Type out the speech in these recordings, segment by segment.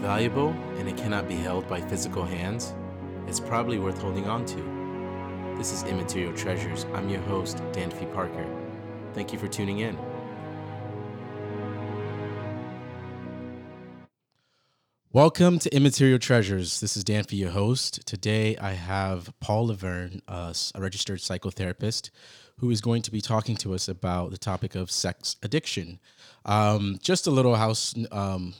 valuable and it cannot be held by physical hands, it's probably worth holding on to. This is Immaterial Treasures. I'm your host, Danfy Parker. Thank you for tuning in. Welcome to Immaterial Treasures. This is Danfy, your host. Today I have Paul Laverne, uh, a registered psychotherapist, who is going to be talking to us about the topic of sex addiction. Um, just a little house um,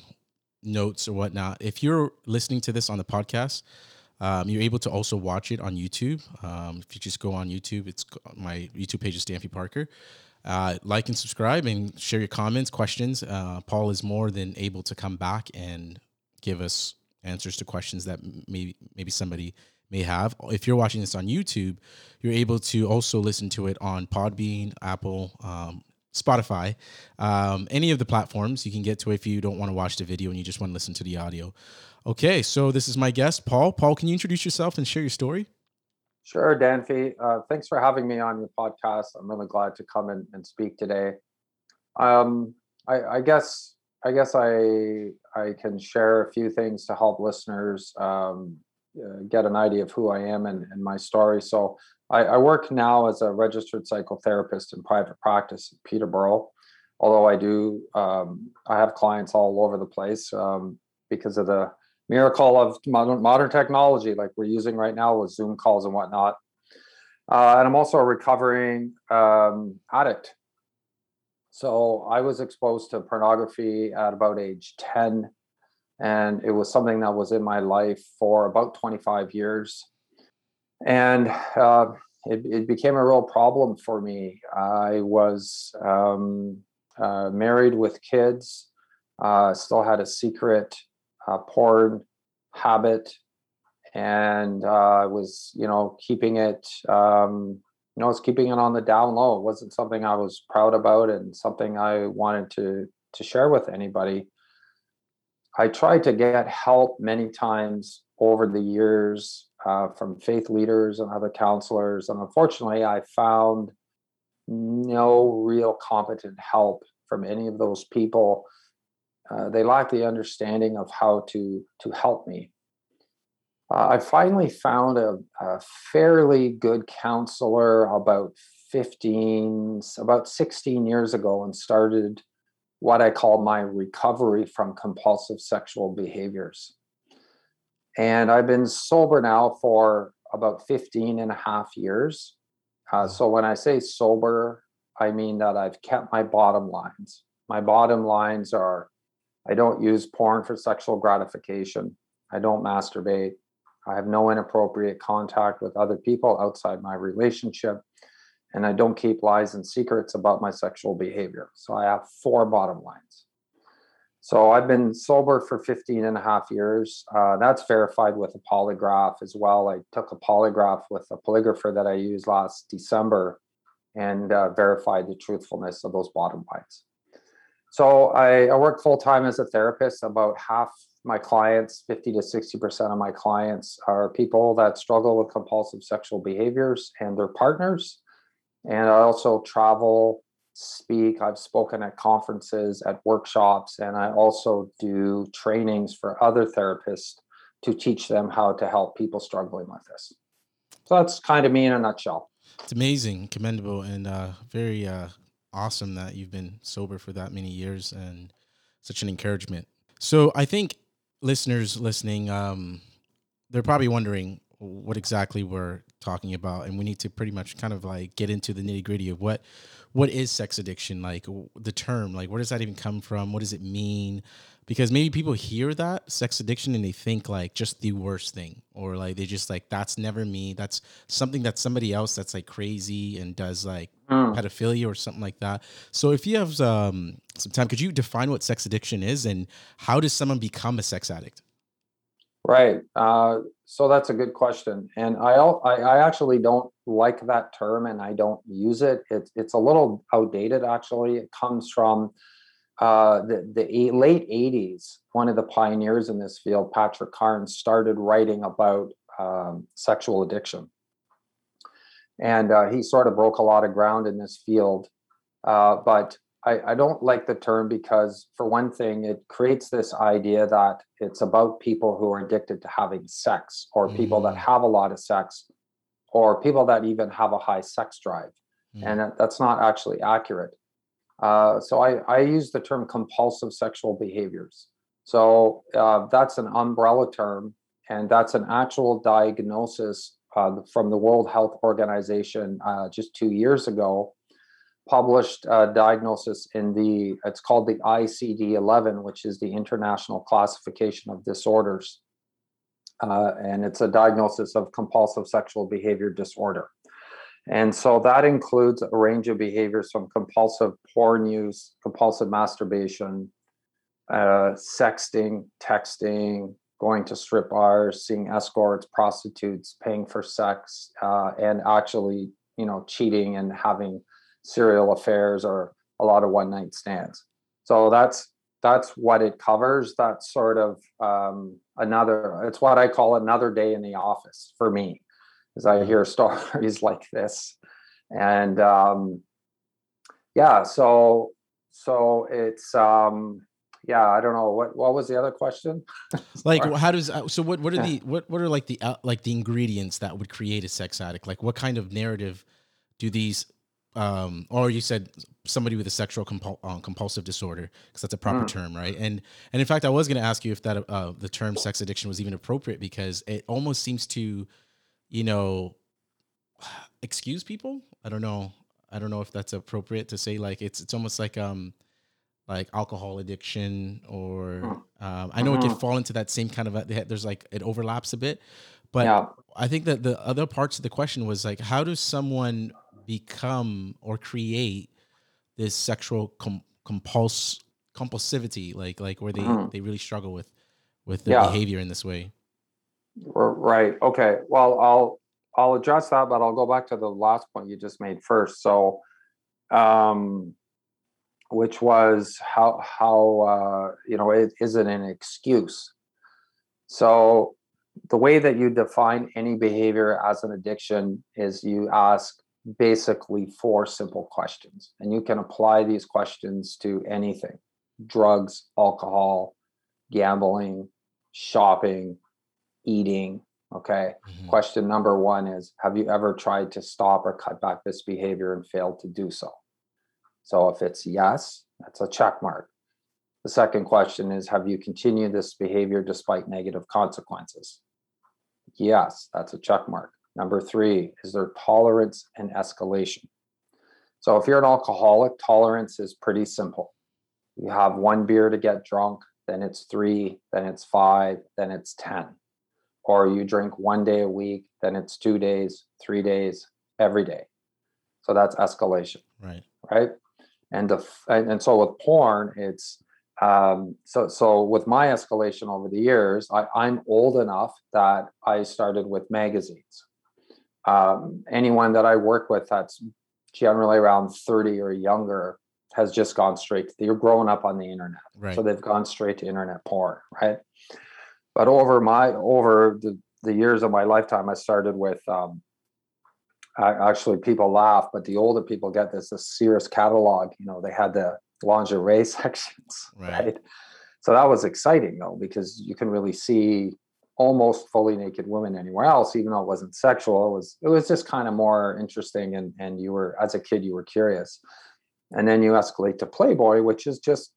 notes or whatnot. If you're listening to this on the podcast, um, you're able to also watch it on YouTube. Um, if you just go on YouTube, it's my YouTube page is Danfy Parker. Uh, like and subscribe and share your comments, questions. Uh, Paul is more than able to come back and give us answers to questions that maybe maybe somebody may have. If you're watching this on YouTube, you're able to also listen to it on Podbean, Apple, um, Spotify, um, any of the platforms you can get to if you don't want to watch the video and you just want to listen to the audio. Okay, so this is my guest, Paul. Paul, can you introduce yourself and share your story? Sure, Danfy. Uh, thanks for having me on your podcast. I'm really glad to come in and speak today. Um, I, I, guess I guess I I can share a few things to help listeners um, uh, get an idea of who I am and, and my story. So I, I, work now as a registered psychotherapist in private practice in Peterborough. Although I do, um, I have clients all over the place um, because of the miracle of modern, modern technology, like we're using right now with Zoom calls and whatnot. Uh, and I'm also a recovering um, addict. So I was exposed to pornography at about age 10, and it was something that was in my life for about 25 years and uh, it, it, became a real problem for me. I was um, uh, married with kids, uh, still had a secret uh, porn habit, and uh, I was, you know, keeping it. Um, you know, I was keeping it on the down low. It wasn't something I was proud about, and something I wanted to to share with anybody. I tried to get help many times over the years uh, from faith leaders and other counselors. And unfortunately, I found no real competent help from any of those people. Uh, they lack the understanding of how to to help me. Uh, I finally found a, a, fairly good counselor about 15, about 16 years ago, and started what I call my recovery from compulsive sexual behaviors. And I've been sober now for about 15 and a half years. Uh, so when I say sober, I mean that I've kept my bottom lines. My bottom lines are I don't use porn for sexual gratification. I don't masturbate. I have no inappropriate contact with other people outside my relationship. And I don't keep lies and secrets about my sexual behavior. So I have four bottom lines. So I've been sober for 15 and a half years. Uh, that's verified with a polygraph as well. I took a polygraph with a polygrapher that I used last December and uh, verified the truthfulness of those bottom lines. So I, I work full time as a therapist. About half my clients, 50 to 60% of my clients, are people that struggle with compulsive sexual behaviors and their partners. And I also travel speak. I've spoken at conferences, at workshops, and I also do trainings for other therapists to teach them how to help people struggling with this. So that's kind of me in a nutshell. It's amazing, commendable, and uh, very uh, awesome that you've been sober for that many years and such an encouragement. So I think listeners listening, um, they're probably wondering what exactly we're talking about, and we need to pretty much kind of like get into the nitty gritty of what what is sex addiction? Like the term like where does that even come from? What does it mean? Because maybe people hear that sex addiction and they think like just the worst thing or like they just like that's never me that's something that somebody else that's like crazy and does like mm. pedophilia or something like that. So if you have um, some time could you define what sex addiction is and how does someone become a sex addict Right. Uh, so that's a good question, and I, I actually don't like that term, and I don't use it. It's it's a little outdated. Actually, it comes from uh, the the late '80s. One of the pioneers in this field, Patrick Carnes, started writing about um, sexual addiction, and uh, he sort of broke a lot of ground in this field. Uh, but I, I don't like the term because, for one thing, it creates this idea that it's about people who are addicted to having sex, or people that Mm, have a lot of sex, or people that even have a high sex drive. mm, And that- that's not actually accurate. Uh, so I, I use the term compulsive sexual behaviors. So uh, that's an umbrella term, and that's an actual diagnosis uh, from the World Health Organization uh, just two years ago published a diagnosis in the it's called the ICD-11, which is the International Classification of Disorders, uh, and it's a diagnosis of compulsive sexual behavior disorder. And so that includes a range of behaviors from compulsive porn use, compulsive masturbation, uh, sexting, texting, going to strip bars, seeing escorts, prostitutes, paying for sex, uh, and actually, you know, cheating and having serial affairs or a lot of one night stands. So that's that's what it covers. That's sort of um, another. It's what I call another day in the office for me, as I hear stories like this, and um, yeah. So so it's um, yeah. I don't know what what was the other question. Like, how does uh, so? What what are the what what are like the like the ingredients that would create a sex addict? Like, what kind of narrative do these? Um, or you said somebody with a sexual compul- um, compulsive disorder, because that's a proper Mm, term, right? And and in fact, I was going to ask you if that uh, the term sex addiction was even appropriate because it almost seems to, you know, excuse people. I don't know. I don't know if that's appropriate to say. Like, it's it's almost like um like alcohol addiction or mm, um, I know it could fall into that same kind of a, there's like it overlaps a bit, but Yeah. I think that the other parts of the question was like how does someone become or create this sexual com- compuls compulsivity like like where they mhm. they really struggle with with their Yeah. behavior in this way. Right. Okay. Well, I'll I'll address that, but I'll go back to the last point you just made first. So, um, which was how how uh, you know it isn't an excuse. So the way that you define any behavior as an addiction is you ask basically four simple questions, and you can apply these questions to anything: drugs, alcohol, gambling, shopping, eating. Okay. Mhm. Question number one is Have you ever tried to stop or cut back this behavior and failed to do so? So if it's yes, that's a check mark. The second question is Have you continued this behavior despite negative consequences? Yes, that's a check mark. Number three, is their tolerance and escalation? So if you're an alcoholic, tolerance is pretty simple. You have one beer to get drunk, then it's three, then it's five, then it's 10 or you drink one day a week, then it's two days, three days, every day. So that's escalation, Right. right? And the and, and so with porn, it's um, so so with my escalation over the years, I, I'm old enough that I started with magazines. Um, anyone that I work with that's generally around 30 or younger has just gone straight to you're growing up on the internet. Right. So they've gone straight to internet porn, right? But over my over the, the years of my lifetime, I started with um, I, actually people laugh, but the older people get this the Sears catalog. You know, they had the lingerie sections, Right. right? So that was exciting though, because you can really see almost fully naked women anywhere else, even though it wasn't sexual. It was it was just kind of more interesting, and and you were as a kid you were curious, and then you escalate to Playboy, which is just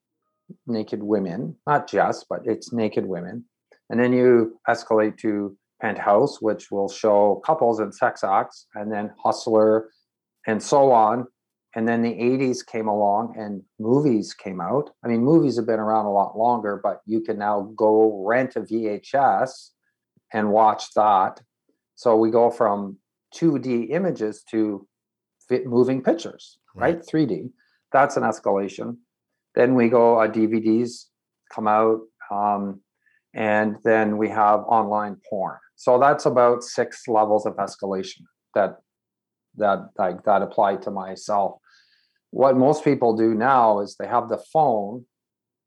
naked women, not just, but it's naked women. And then you escalate to Penthouse, which will show couples and sex acts, and then Hustler, and so on. And then the 80s came along and movies came out. I mean, movies have been around a lot longer, but you can now go rent a VHS and watch that. So we go from 2D images to fit moving pictures, Right. right? 3D. That's an escalation. Then we go, uh, DVDs come out. Um, and then we have online porn. So that's about six levels of escalation that that like that apply to myself. What most people do now is they have the phone,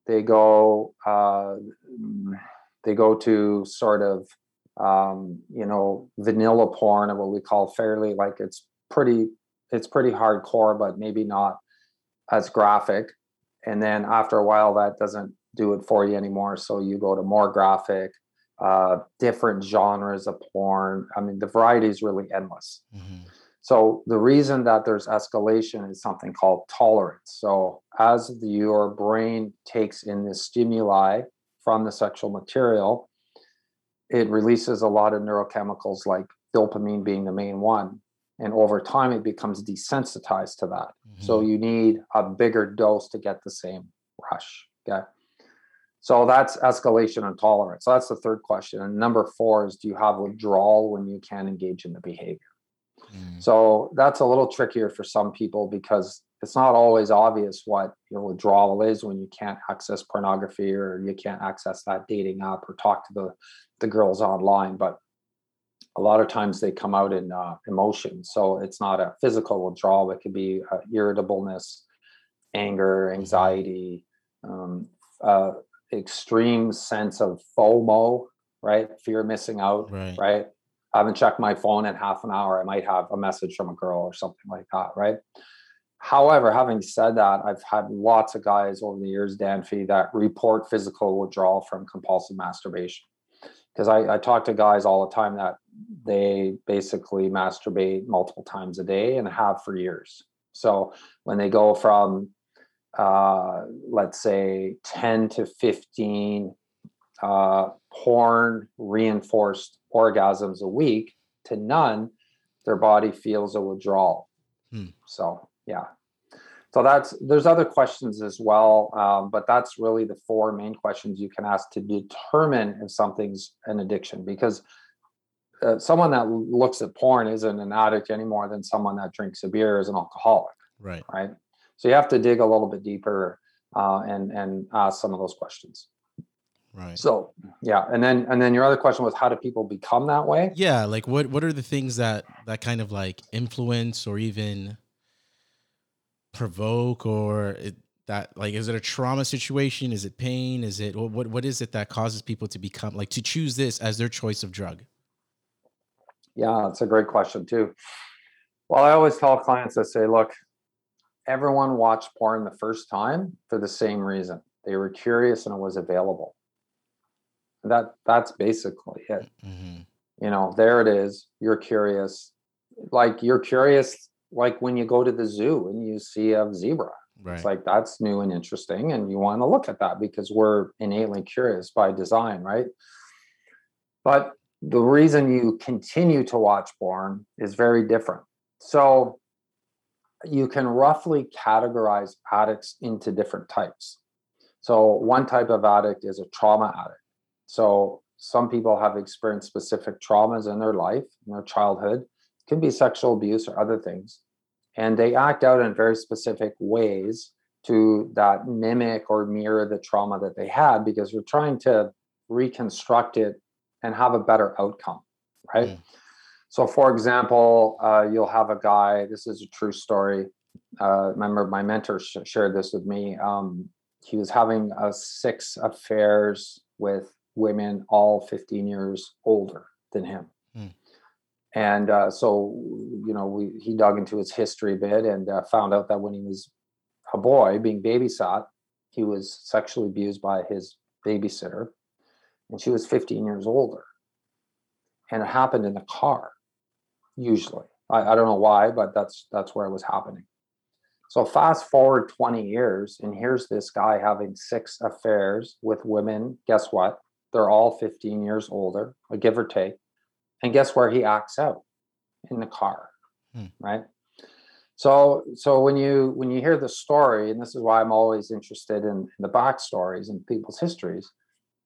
they go uh, they go to sort of um, you know vanilla porn or what we call fairly like it's pretty it's pretty hardcore, but maybe not as graphic. And then after a while that doesn't do it for you anymore. So you go to more graphic uh, different genres of porn. I mean the variety is really endless. Mm-hmm. so the reason that there's escalation is something called tolerance. So as your brain takes in the stimuli from the sexual material it releases a lot of neurochemicals like dopamine being the main one and over time it becomes desensitized to that. Mm-hmm. so you need a bigger dose to get the same rush okay? So that's escalation and tolerance. So that's the third question. And number four is do you have withdrawal when you can't engage in the behavior? Mm. so that's a little trickier for some people because it's not always obvious what your withdrawal is when you can't access pornography or you can't access that dating app or talk to the the girls online but a lot of times they come out in uh, emotion. So it's not a physical withdrawal, it could be uh, irritableness, anger, mm-hmm. anxiety, um, uh, extreme sense of FOMO, right? Fear of missing out, right. right? I haven't checked my phone in half an hour. I might have a message from a girl or something like that, right? However, having said that, I've had lots of guys over the years, Danfy, that report physical withdrawal from compulsive masturbation because I, I talk to guys all the time that they basically masturbate multiple times a day and have for years. So when they go from, uh, let's say, 10 to 15 uh, porn reinforced orgasms a week to none, their body feels a withdrawal. Hmm. So, yeah so that's there's other questions as well um, but that's really the four main questions you can ask to determine if something's an addiction because uh, someone that looks at porn isn't an addict any more than someone that drinks a beer is an alcoholic right. right? So you have to dig a little bit deeper uh, and and ask some of those questions. Right. So yeah and then and then your other question was how do people become that way? Yeah like what what are the things that that kind of like influence or even provoke or it, that like is it a trauma situation? Is it pain? Is it what what is it that causes people to become like to choose this as their choice of drug? Yeah that's a great question too. Well i always tell clients i say look everyone watched porn the first time for the same reason. They were curious and it was available. That that's basically it. Mm-hmm. you know there it is. You're curious. Like you're curious like when you go to the zoo and you see a zebra. Right. It's like that's new and interesting, and you want to look at that because we're innately curious by design, right? But the reason you continue to watch porn is very different. So you can roughly categorize addicts into different types. So one type of addict is a trauma addict. So some people have experienced specific traumas in their life, in their childhood, can be sexual abuse or other things. And they act out in very specific ways to that mimic or mirror the trauma that they had because we're trying to reconstruct it and have a better outcome right? Mm. so for example uh, you'll have a guy this is a true story uh, remember my mentor sh- shared this with me um, he was having uh, six affairs with women all 15 years older than him and uh, so you know we, he dug into his history a bit and uh, found out that when he was a boy being babysat he was sexually abused by his babysitter and she was 15 years older. And it happened in the car usually. I, I don't know why but that's that's where it was happening. So fast forward 20 years and here's this guy having six affairs with women guess what? They're all 15 years older a give or take and guess where he acts out? In the car hmm. right? So so when you when you hear the story and this is why i'm always interested in, in the backstories and people's histories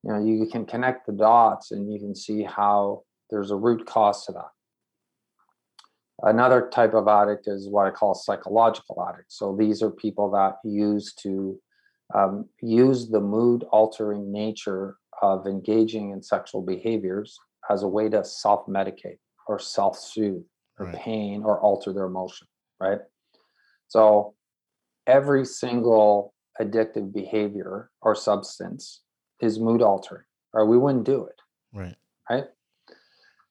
you know you can connect the dots and you can see how there's a root cause to that. Another type of addict is what i call psychological addict. So these are people that use to um, use the mood altering nature of engaging in sexual behaviors as a way to self medicate or self soothe or right. pain or alter their emotion, right? So every single addictive behavior or substance is mood altering, or we wouldn't do it. Right. Right.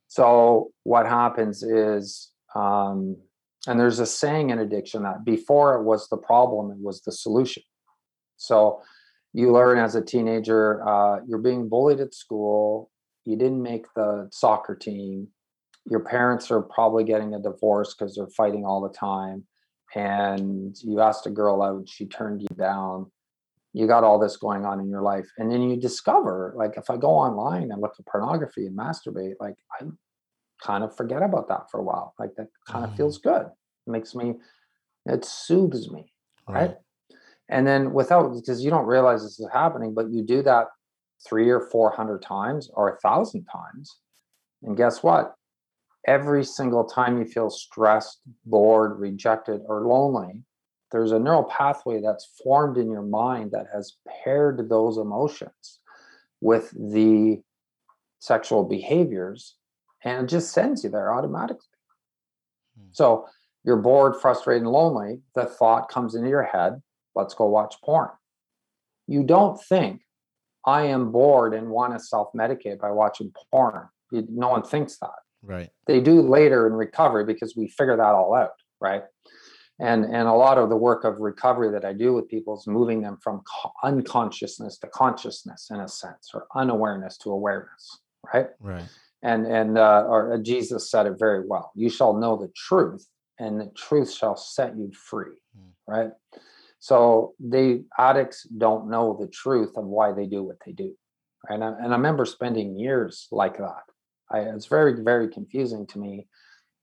So what happens is um, And there's a saying in addiction that before it was the problem, it was the solution. So you learn as a teenager, uh, you're being bullied at school, you didn't make the soccer team, your parents are probably getting a divorce because they're fighting all the time, and you asked a girl out, she turned you down. You got all this going on in your life, and then you discover, like, if I go online and look at pornography and masturbate, like, I kind of forget about that for a while. Like, that kind of Mm, feels good. It makes me, it soothes me, right? right. and then without because you don't realize this is happening but you do that three or four hundred times or a thousand times and guess what every single time you feel stressed bored rejected or lonely there's a neural pathway that's formed in your mind that has paired those emotions with the sexual behaviors and it just sends you there automatically Hmm. so you're bored frustrated and lonely the thought comes into your head let's go watch porn. You don't think I am bored and want to self-medicate by watching porn. No one thinks that. Right. They do later in recovery because we figure that all out, right? And and a lot of the work of recovery that I do with people is moving them from co- unconsciousness to consciousness in a sense, or unawareness to awareness, right? Right. and and uh, or uh, Jesus said it very well. You shall know the truth, and the truth shall set you free. Mm. Right. So the addicts don't know the truth of why they do what they do. And I, and I remember spending years like that. I, it's very very confusing to me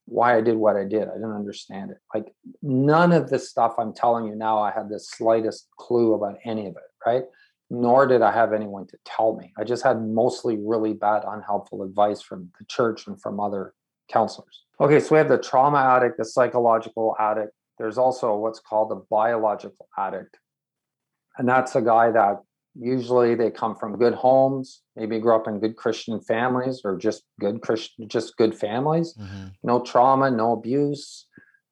why I did what I did. I didn't understand it. Like none of this stuff I'm telling you now, I had the slightest clue about any of it. Right nor did I have anyone to tell me. I just had mostly really bad, unhelpful advice from the church and from other counselors. Okay, so we have the trauma addict, the psychological addict. There's also what's called a biological addict. And that's a guy that usually they come from good homes, maybe grew up in good Christian families or just good Christian, just good families hmm no trauma, no abuse.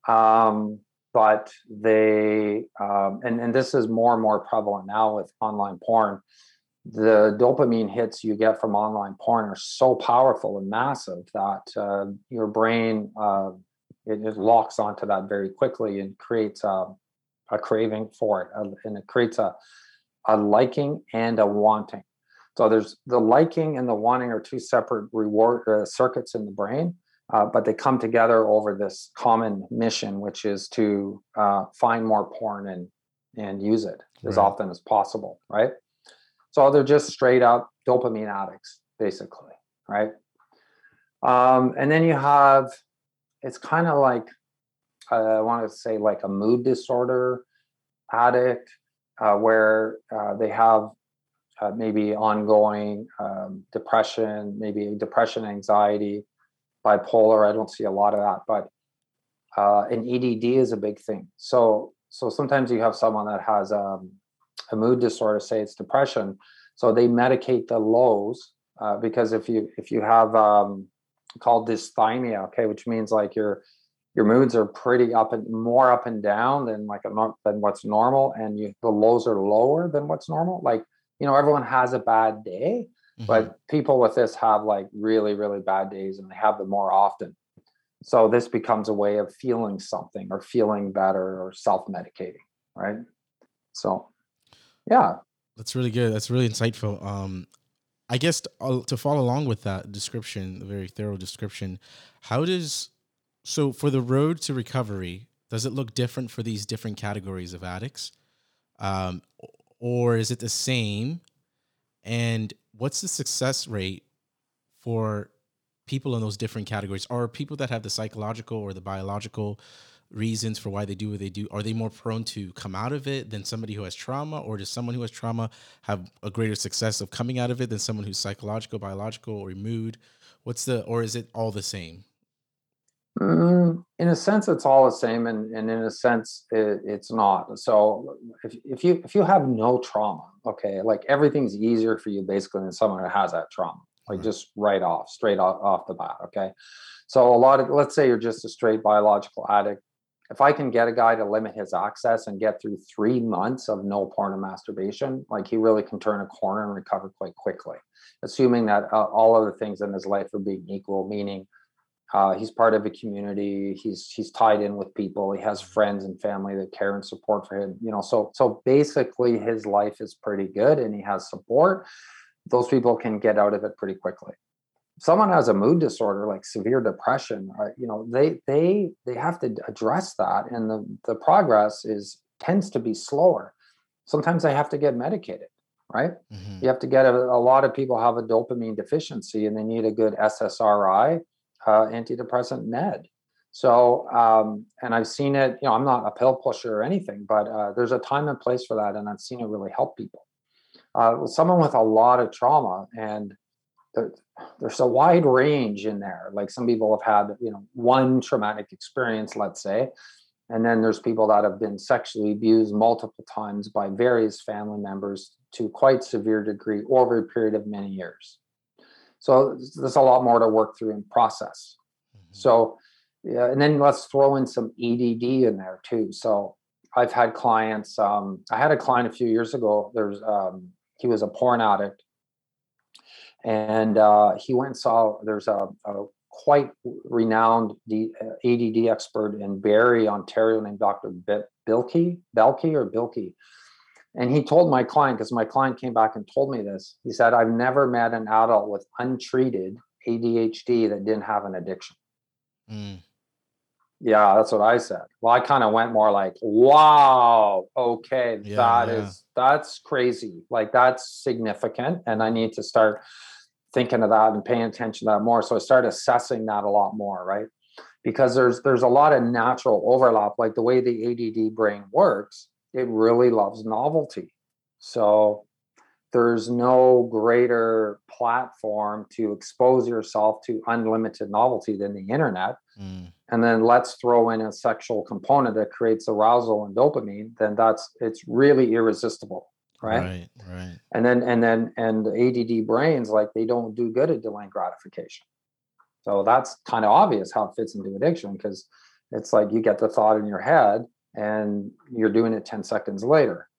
Um, but they, um, and, and this is more and more prevalent now with online porn. The dopamine hits you get from online porn are so powerful and massive that uh, your brain uh, it, it locks onto that very quickly and creates a, a craving for it, and it creates a a liking and a wanting. So there's the liking and the wanting are two separate reward uh, circuits in the brain uh, but they come together over this common mission, which is to uh, find more porn and and use it as often as possible, right? So they're just straight up dopamine addicts, basically, right? Um, and then you have, it's kind of like uh, I want to say like a mood disorder addict, uh, where uh, they have uh, maybe ongoing um, depression, maybe depression, anxiety, bipolar. I don't see a lot of that, but uh, an ADD is a big thing. So so sometimes you have someone that has um, a mood disorder, say it's depression, so they medicate the lows uh, because if you if you have um, called dysthymia, okay, which means like your your moods are pretty up and more up and down than like a than what's normal, and you the lows are lower than what's normal. Like you know, everyone has a bad day, Mhm. but people with this have like really really bad days and they have them more often so this becomes a way of feeling something or feeling better or self-medicating right so yeah That's really good. That's really insightful. Um, I guess to, uh, to follow along with that description, the very thorough description, how does so for the road to recovery does it look different for these different categories of addicts, um, or is it the same? And what's the success rate for people in those different categories? Are people that have the psychological or the biological reasons for why they do what they do. Are they more prone to come out of it than somebody who has trauma? Or does someone who has trauma have a greater success of coming out of it than someone who's psychological biological or mood? What's the or is it all the same? Mm, in a sense it's all the same and, and in a sense it, it's not. So if, if you if you have no trauma okay like everything's easier for you basically than someone who has that trauma like Right. just right off straight off, off the bat okay? So a lot of let's say you're just a straight biological addict if i can get a guy to limit his access and get through three months of no porn and masturbation like he really can turn a corner and recover quite quickly assuming that uh, all the things in his life are being equal meaning uh, he's part of a community. He's he's tied in with people. He has friends and family that care and support for him. You know, so so basically, his life is pretty good, and he has support. Those people can get out of it pretty quickly. Someone has a mood disorder like severe depression, uh, you know, they they they have to address that, and the the progress is tends to be slower. Sometimes they have to get medicated right? Mm-hmm. You have to get a, a, lot of people have a dopamine deficiency and they need a good SSRI uh, antidepressant med. So, um, and I've seen it, you know, I'm not a pill pusher or anything, but uh, there's a time and place for that. And I've seen it really help people. Uh, someone with a lot of trauma and there, there's a wide range in there. Like some people have had, you know, one traumatic experience, let's say, and then there's people that have been sexually abused multiple times by various family members to quite severe degree over a period of many years. So there's a lot more to work through and process. Mm-hmm. So, yeah, and then let's throw in some ADD in there too. So I've had clients. Um, I had a client a few years ago. There's um, he was a porn addict, and uh, he went and saw. There's a, a quite renowned D, uh, ADD expert in Barrie, Ontario, named Dr. Bilkey, Belkey or Bilkey and he told my client, because my client came back and told me this, he said, I've never met an adult with untreated ADHD that didn't have an addiction. Mm. Yeah, that's what I said. Well, I kind of went more like, wow, okay, yeah, that yeah. is that's crazy. Like that's significant. And I need to start thinking of that and paying attention to that more. So I started assessing that a lot more, right? Because there's there's a lot of natural overlap, like the way the ADD brain works it really loves novelty. So there's no greater platform to expose yourself to unlimited novelty than the internet. Mm. And then let's throw in a sexual component that creates arousal and dopamine, then that's it's really irresistible. Right? right. Right. And then and then and the ADD brains like they don't do good at delaying gratification. So that's kind of obvious how it fits into addiction because it's like you get the thought in your head and you're doing it 10 seconds later.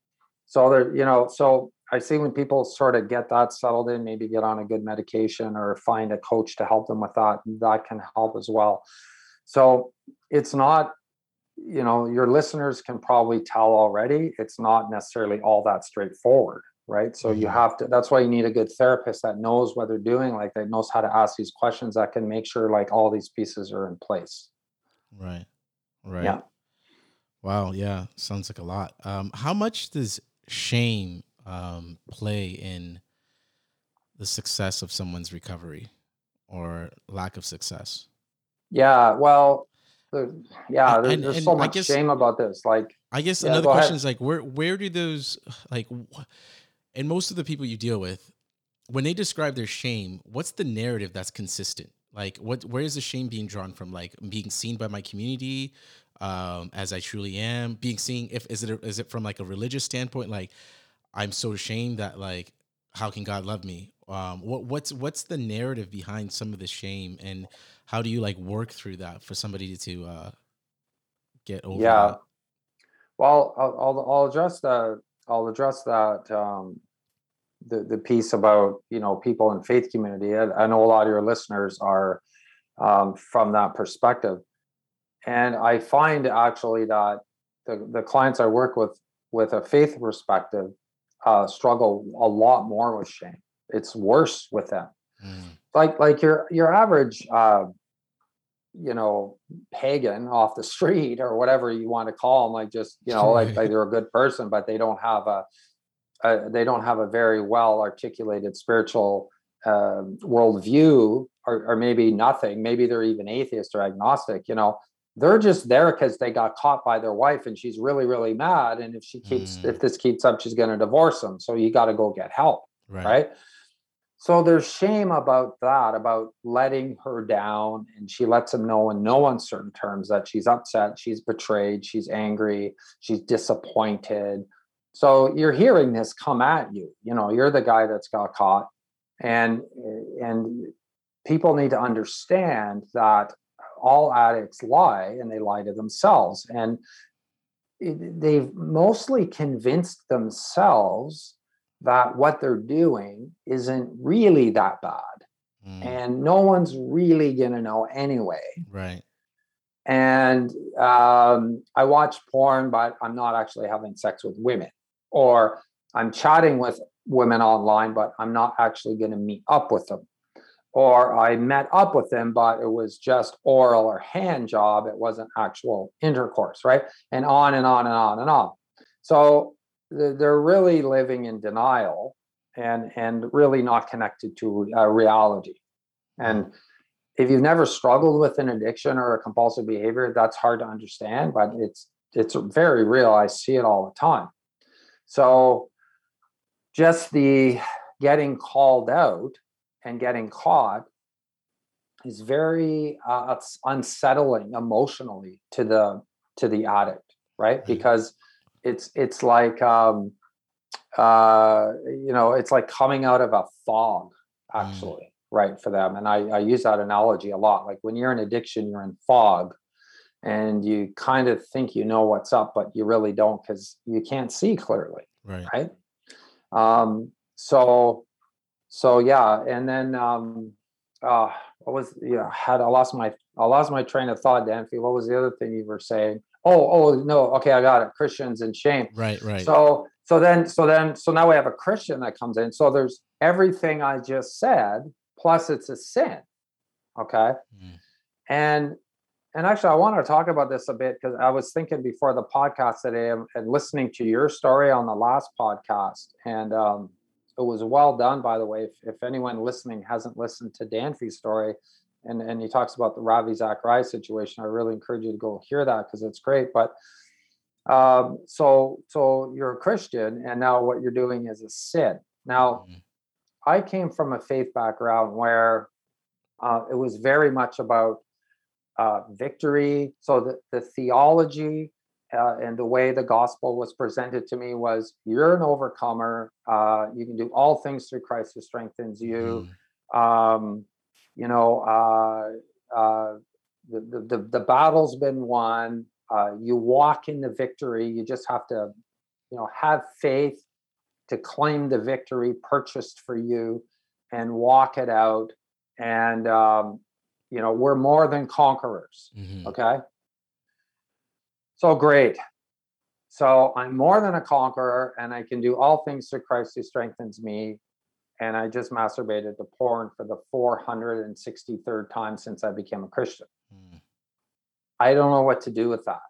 So there, you know, so I see when people sort of get that settled in, maybe get on a good medication or find a coach to help them with that, that can help as well. So it's not, you know, your listeners can probably tell already, it's not necessarily all that straightforward, right? So you mm-hmm. have to, that's why you need a good therapist that knows what they're doing, like that knows how to ask these questions that can make sure like all these pieces are in place. Right. Right. Yeah. Wow. Yeah. Sounds like a lot. Um, how much does shame um, play in the success of someone's recovery or lack of success? Yeah. Well, yeah, there's, and, there's and so much guess, shame about this. Like, I guess yeah, another question ahead. is like, where where do those like, and most of the people you deal with, when they describe their shame, what's the narrative that's consistent? Like, what where is the shame being drawn from? Like being seen by my community, um, as I truly am, being seen if is it a, is it from like a religious standpoint, like I'm so ashamed that like how can God love me? Um, what what's what's the narrative behind some of the shame, and how do you like work through that for somebody to uh, get over? Yeah, that? well, I'll, I'll I'll address that. I'll address that. Um, the the piece about you know people in faith community. I, I know a lot of your listeners are um, from that perspective and I find actually that the, the clients I work with with a faith perspective uh, struggle a lot more with shame. It's worse with them. Mm. Like like your your average uh, you know pagan off the street or whatever you want to call them, like just you know like, like they're a good person, but they don't have a, a they don't have a very well articulated spiritual uh, worldview or, or maybe nothing. Maybe they're even atheist or agnostic. You know, they're just there because they got caught by their wife and she's really really mad and if she keeps mm. if this keeps up she's going to divorce them so you got to go get help right. right so there's shame about that about letting her down and she lets him know in no uncertain terms that she's upset she's betrayed she's angry she's disappointed so you're hearing this come at you you know you're the guy that's got caught and and people need to understand that all addicts lie and they lie to themselves. And they've mostly convinced themselves that what they're doing isn't really that bad. mm. and no one's really gonna know anyway. Right. And um, I watch porn, but I'm not actually having sex with women, or I'm chatting with women online, but I'm not actually going to meet up with them. Or I met up with them, but it was just oral or hand job. It wasn't actual intercourse, right? And on and on and on and on. So they're really living in denial and and really not connected to a reality. And mm-hmm. if you've never struggled with an addiction or a compulsive behavior, that's hard to understand, but it's it's very real. I see it all the time. So just the getting called out and getting caught is very uh, unsettling emotionally to the to the addict, right? Mm-hmm. Because it's it's like um, uh, you know it's like coming out of a fog mm. actually right for them. And I, I use that analogy a lot. Like when you're in addiction you're in fog and you kind of think you know what's up but you really don't because you can't see clearly right. right? Um so so yeah and then um uh what was yeah had i lost my i lost my train of thought danfy what was the other thing you were saying oh oh no okay i got it christians and shame. Right right. So so then so then so now we have a christian that comes in so there's everything i just said plus it's a sin okay? Mm. and and actually i want to talk about this a bit because i was thinking before the podcast today and, and, listening to your story on the last podcast and um, it was well done by the way if, if anyone listening hasn't listened to danfy's story and and he talks about the ravi zacharias situation i really encourage you to go hear that because it's great but um, so so you're a christian and now what you're doing is a sin now mm. I came from a faith background where uh, it was very much about uh, victory. So the, the theology uh, and the way the gospel was presented to me was you're an overcomer. Uh, you can do all things through Christ who strengthens you. Mm. Um, you know, uh, uh, the, the, the, battle's been won. you walk in the victory. You just have to, you know, have faith to claim the victory purchased for you and walk it out. And, um, you know, we're more than conquerors. Mm-hmm. Okay. So great. So I'm more than a conqueror and I can do all things through Christ who strengthens me. And I just masturbated to porn for the 463rd time since I became a Christian. Mm. I don't know what to do with that.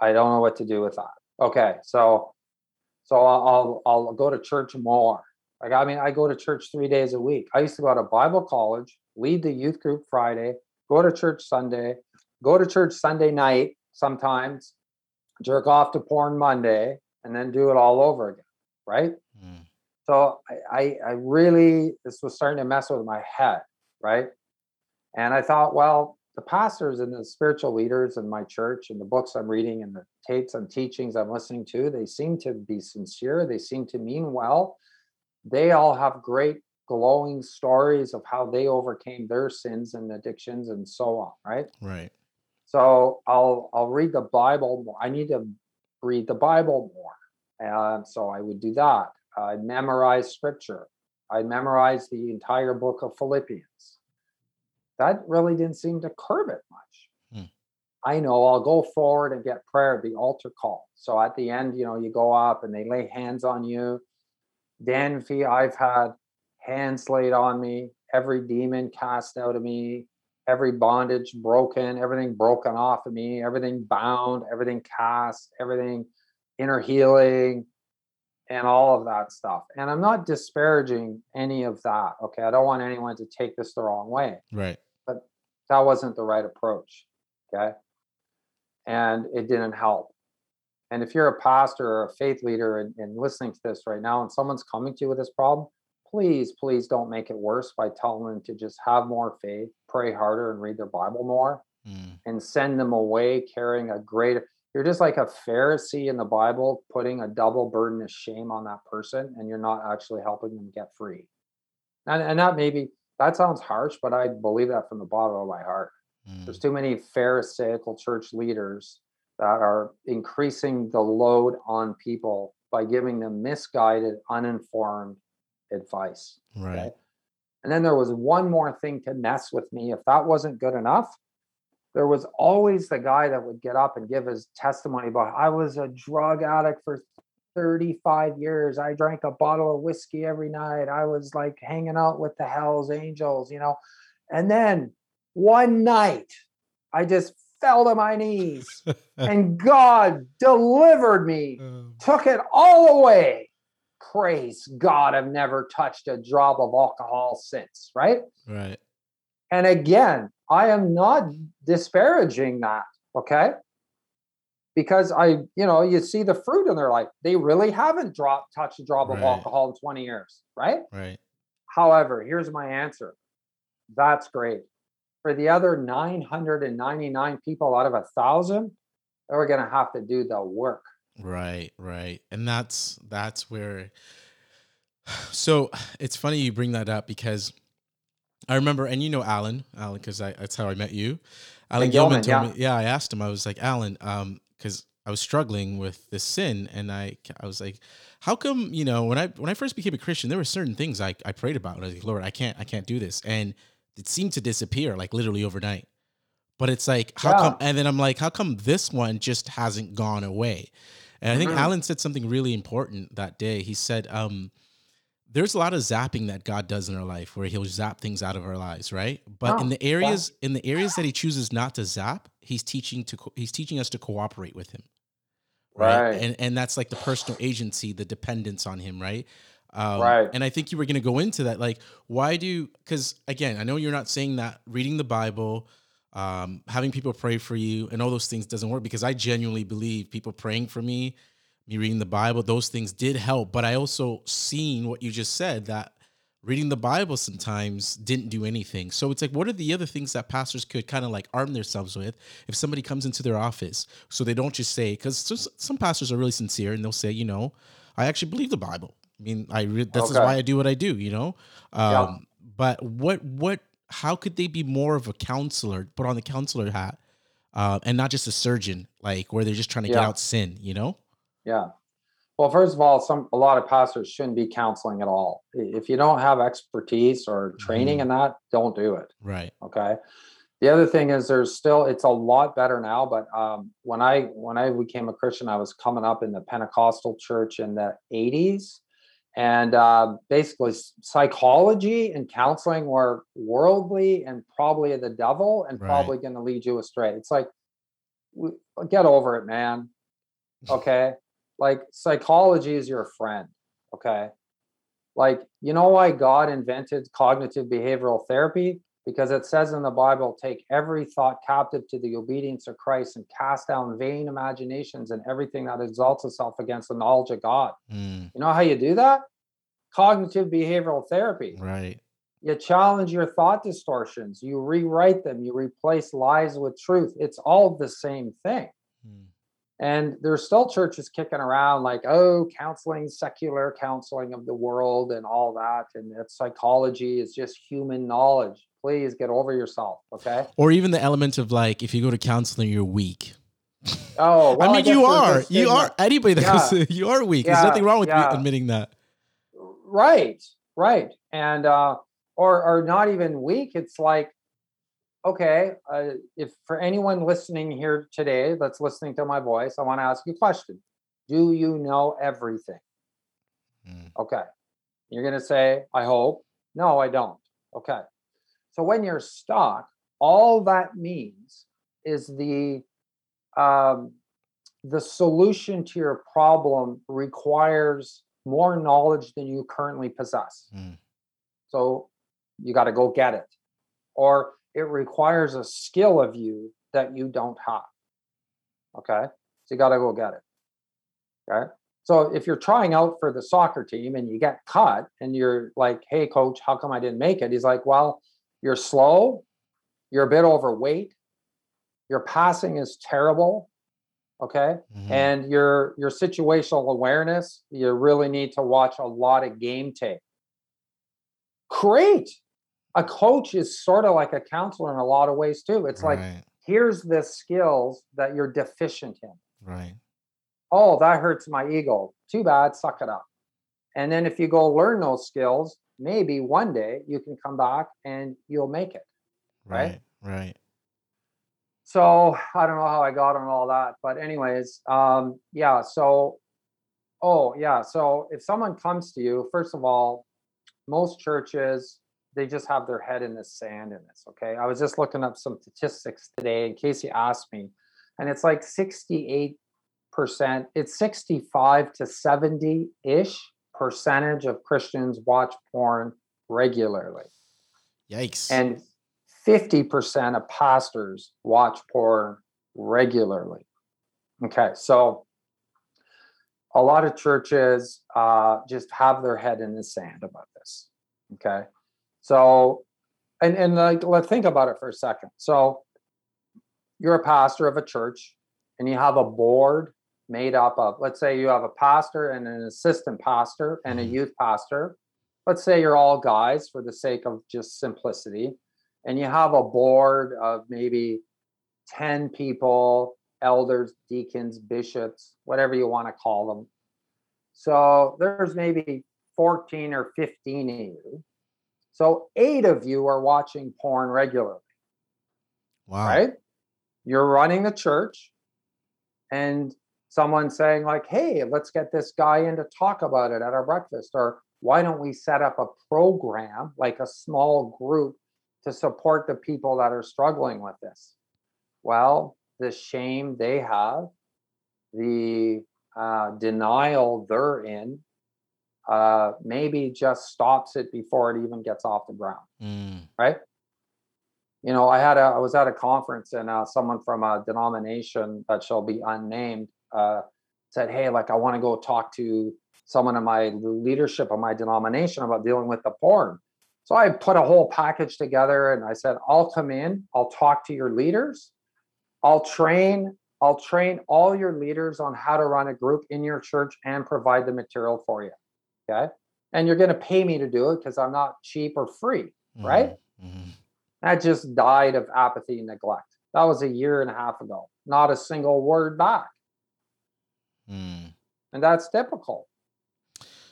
I don't know what to do with that. Okay. So so I'll, I'll, I'll go to church more. Like I mean, I go to church three days a week. I used to go to Bible college, lead the youth group Friday, go to church Sunday, go to church Sunday night sometimes, jerk off to porn Monday, and then do it all over again. Right. Mm. So I, I, really this was starting to mess with my head, right? And I thought, well, the pastors and the spiritual leaders in my church and the books I'm reading and the tapes and teachings I'm listening to, they seem to be sincere. They seem to mean well. They all have great glowing stories of how they overcame their sins and addictions and so on, right? Right. So I'll I'll read the Bible more. I need to read the Bible more. And so I would do that. I memorized scripture. I memorized the entire book of Philippians that really didn't seem to curb it much. Hmm. I know I'll go forward and get prayer at the altar call. So at the end, you know, you go up and they lay hands on you. Danfy, I've had hands laid on me, every demon cast out of me, every bondage broken, everything broken off of me, everything bound, everything cast, everything inner healing, and all of that stuff. And I'm not disparaging any of that. Okay. I don't want anyone to take this the wrong way. Right But that wasn't the right approach. Okay. And it didn't help. And if you're a pastor or a faith leader and, and, listening to this right now and someone's coming to you with this problem, please, please don't make it worse by telling them to just have more faith, pray harder, and read their Bible more mm. and send them away carrying a greater. You're just like a Pharisee in the Bible, putting a double burden of shame on that person, and you're not actually helping them get free. And, and that maybe that sounds harsh, but I believe that from the bottom of my heart. Mm. There's too many Pharisaical church leaders that are increasing the load on people by giving them misguided, uninformed advice. Right. Okay? And then there was one more thing to mess with me. If that wasn't good enough, there was always the guy that would get up and give his testimony about I was a drug addict for 35 years. I drank a bottle of whiskey every night. I was like hanging out with the Hells Angels, you know. And then one night, I just fell to my knees and God delivered me, um. took it all away. Praise God, I've never touched a drop of alcohol since, right? Right. And again, I am not disparaging that, okay? Because I, you know, you see the fruit in their life. They really haven't dropped touched a drop right. of alcohol in 20 years, right? Right. However, here's my answer. That's great. For the other 999 people out of a thousand, they're going to have to do the work. Right, right. And that's that's where so it's funny you bring that up because I remember, and you know Alan, Alan, because that's how I met you. Alan Gilman, told yeah. me, yeah, I asked him, I was like, Alan, um, because I was struggling with this sin, and I, I was like, how come, you know, when I when I first became a Christian, there were certain things I, I prayed about. And I was like, Lord, I can't, I can't do this, and it seemed to disappear like literally overnight. But it's like, how yeah. come? And then I'm like, how come this one just hasn't gone away? And I think mm-hmm. Alan said something really important that day. He said, um, there's a lot of zapping that God does in our life where he'll zap things out of our lives, right? But oh, in the areas yeah. in the areas that he chooses not to zap, he's teaching to he's teaching us to cooperate with him. Right? right. And and that's like the personal agency, the dependence on him, right? Um, right. And I think you were going to go into that. Like, why do, because again, I know you're not saying that reading the Bible, um, having people pray for you, and all those things doesn't work because I genuinely believe people praying for me me reading the Bible, those things did help. But I also seen what you just said that reading the Bible sometimes didn't do anything. So it's like, what are the other things that pastors could kind of like arm themselves with if somebody comes into their office? So they don't just say, because some pastors are really sincere and they'll say, you know, I actually believe the Bible. I mean, I that's okay. why I do what I do, you know. Um, yeah. But what what how could they be more of a counselor, put on the counselor hat, uh, and not just a surgeon, like where they're just trying to yeah. get out sin, you know? Yeah. Well, first of all, some a lot of pastors shouldn't be counseling at all. If you don't have expertise or training mm. in that, don't do it. Right. Okay. The other thing is there's still it's a lot better now, but um, when I when I became a Christian, I was coming up in the Pentecostal church in the 80s. And uh, basically, psychology and counseling were worldly and probably the devil and right. probably going to lead you astray. It's like, get over it, man. Okay like psychology is your friend okay? Like you know why god invented cognitive behavioral therapy? Because it says in the bible take every thought captive to the obedience of christ and cast down vain imaginations and everything that exalts itself against the knowledge of god. Mm. you know how you do that? Cognitive behavioral therapy. Right. You challenge your thought distortions. You rewrite them. You replace lies with truth. It's all the same thing. And there's still churches kicking around like, oh, counseling, secular counseling of the world and all that. And that psychology, is just human knowledge. Please get over yourself. Okay. Or even the element of like, if you go to counseling, you're weak. Oh, well, I mean, I you are. You are. Anybody that yeah. goes, you are weak. Yeah. There's nothing wrong with yeah. admitting that. Right. Right. And, uh, or, or not even weak. It's like, okay, uh, if for anyone listening here today that's listening to my voice, I want to ask you a question. Do you know everything? Mm. Okay. You're going to say, I hope. No, I don't. Okay. So when you're stuck, all that means is the um, the solution to your problem requires more knowledge than you currently possess. Mm. So you got to go get it. Or it requires a skill of you that you don't have. Okay. So you got to go get it. Okay. So if you're trying out for the soccer team and you get cut and you're like, hey, coach, how come I didn't make it? He's like, well, you're slow, you're a bit overweight, your passing is terrible. Okay. Mm-hmm. And your your situational awareness, you really need to watch a lot of game tape. Great a coach is sort of like a counselor in a lot of ways too. It's right. like, here's the skills that you're deficient in. Right. Oh, that hurts my ego. Too bad. Suck it up. And then if you go learn those skills, maybe one day you can come back and you'll make it. Right. Right. Right. So I don't know how I got on all that, but anyways, um, yeah. So, oh yeah. So if someone comes to you, first of all, most churches they just have their head in the sand in this. Okay, I was just looking up some statistics today in case you asked me, and it's like sixty-eight percent. It's sixty-five to seventy-ish percentage of Christians watch porn regularly. Yikes. And 50% of pastors watch porn regularly. Okay, so a lot of churches uh, just have their head in the sand about this. Okay, so and and like let's think about it for a second. So you're a pastor of a church, and you have a board made up of let's say you have a pastor and an assistant pastor and a Mhm. youth pastor. Let's say you're all guys for the sake of just simplicity and you have a board of maybe 10 people, elders, deacons, bishops, whatever you want to call them. So there's maybe 14 or 15 of you. So eight of you are watching porn regularly, wow. right? You're running the church and someone saying like, "Hey, let's get this guy in to talk about it at our breakfast," or "Why don't we set up a program like a small group to support the people that are struggling with this?" Well, the shame they have, the uh, denial they're in, uh, maybe just stops it before it even gets off the ground Mm. right? You know, I had a I was at a conference and uh, someone from a denomination that shall be unnamed uh, said, "Hey, like I want to go talk to someone in my leadership of my denomination about dealing with the porn." So I put a whole package together and I said, "I'll come in, I'll talk to your leaders, I'll train." I'll train all your leaders on how to run a group in your church and provide the material for you. Okay. And you're going to pay me to do it because I'm not cheap or free. Right? Mhm. That just died of apathy and neglect. That was a year and a half ago. Not a single word back. Mm. And that's typical.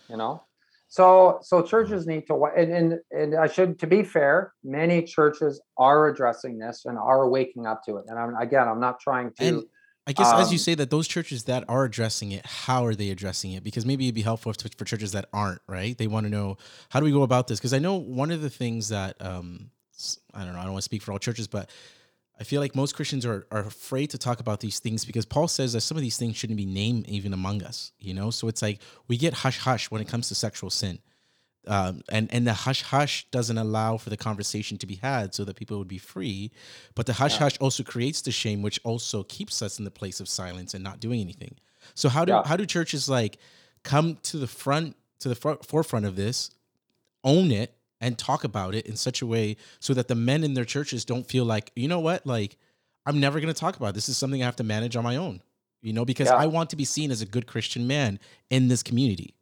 You know? So so churches need to and, and and I should to be fair, many churches are addressing this and are waking up to it. And I'm again, I'm not trying to And I guess as you um, say that those churches that are addressing it, how are they addressing it? Because maybe it'd be helpful to, for churches that aren't, right? They want to know how do we go about this? Because I know one of the things that um, I don't know, I don't want to speak for all churches, but I feel like most Christians are, are afraid to talk about these things because Paul says that some of these things shouldn't be named even among us, you know? So it's like we get hush hush when it comes to sexual sin. Um, and and the hush hush doesn't allow for the conversation to be had so that people would be free but the hush Yeah. hush also creates the shame which also keeps us in the place of silence and not doing anything so how do Yeah. how do churches like come to the front to the fro- forefront of this own it and talk about it in such a way so that the men in their churches don't feel like you know what like i'm never going to talk about it. this is something i have to manage on my own you know because Yeah. i want to be seen as a good christian man in this community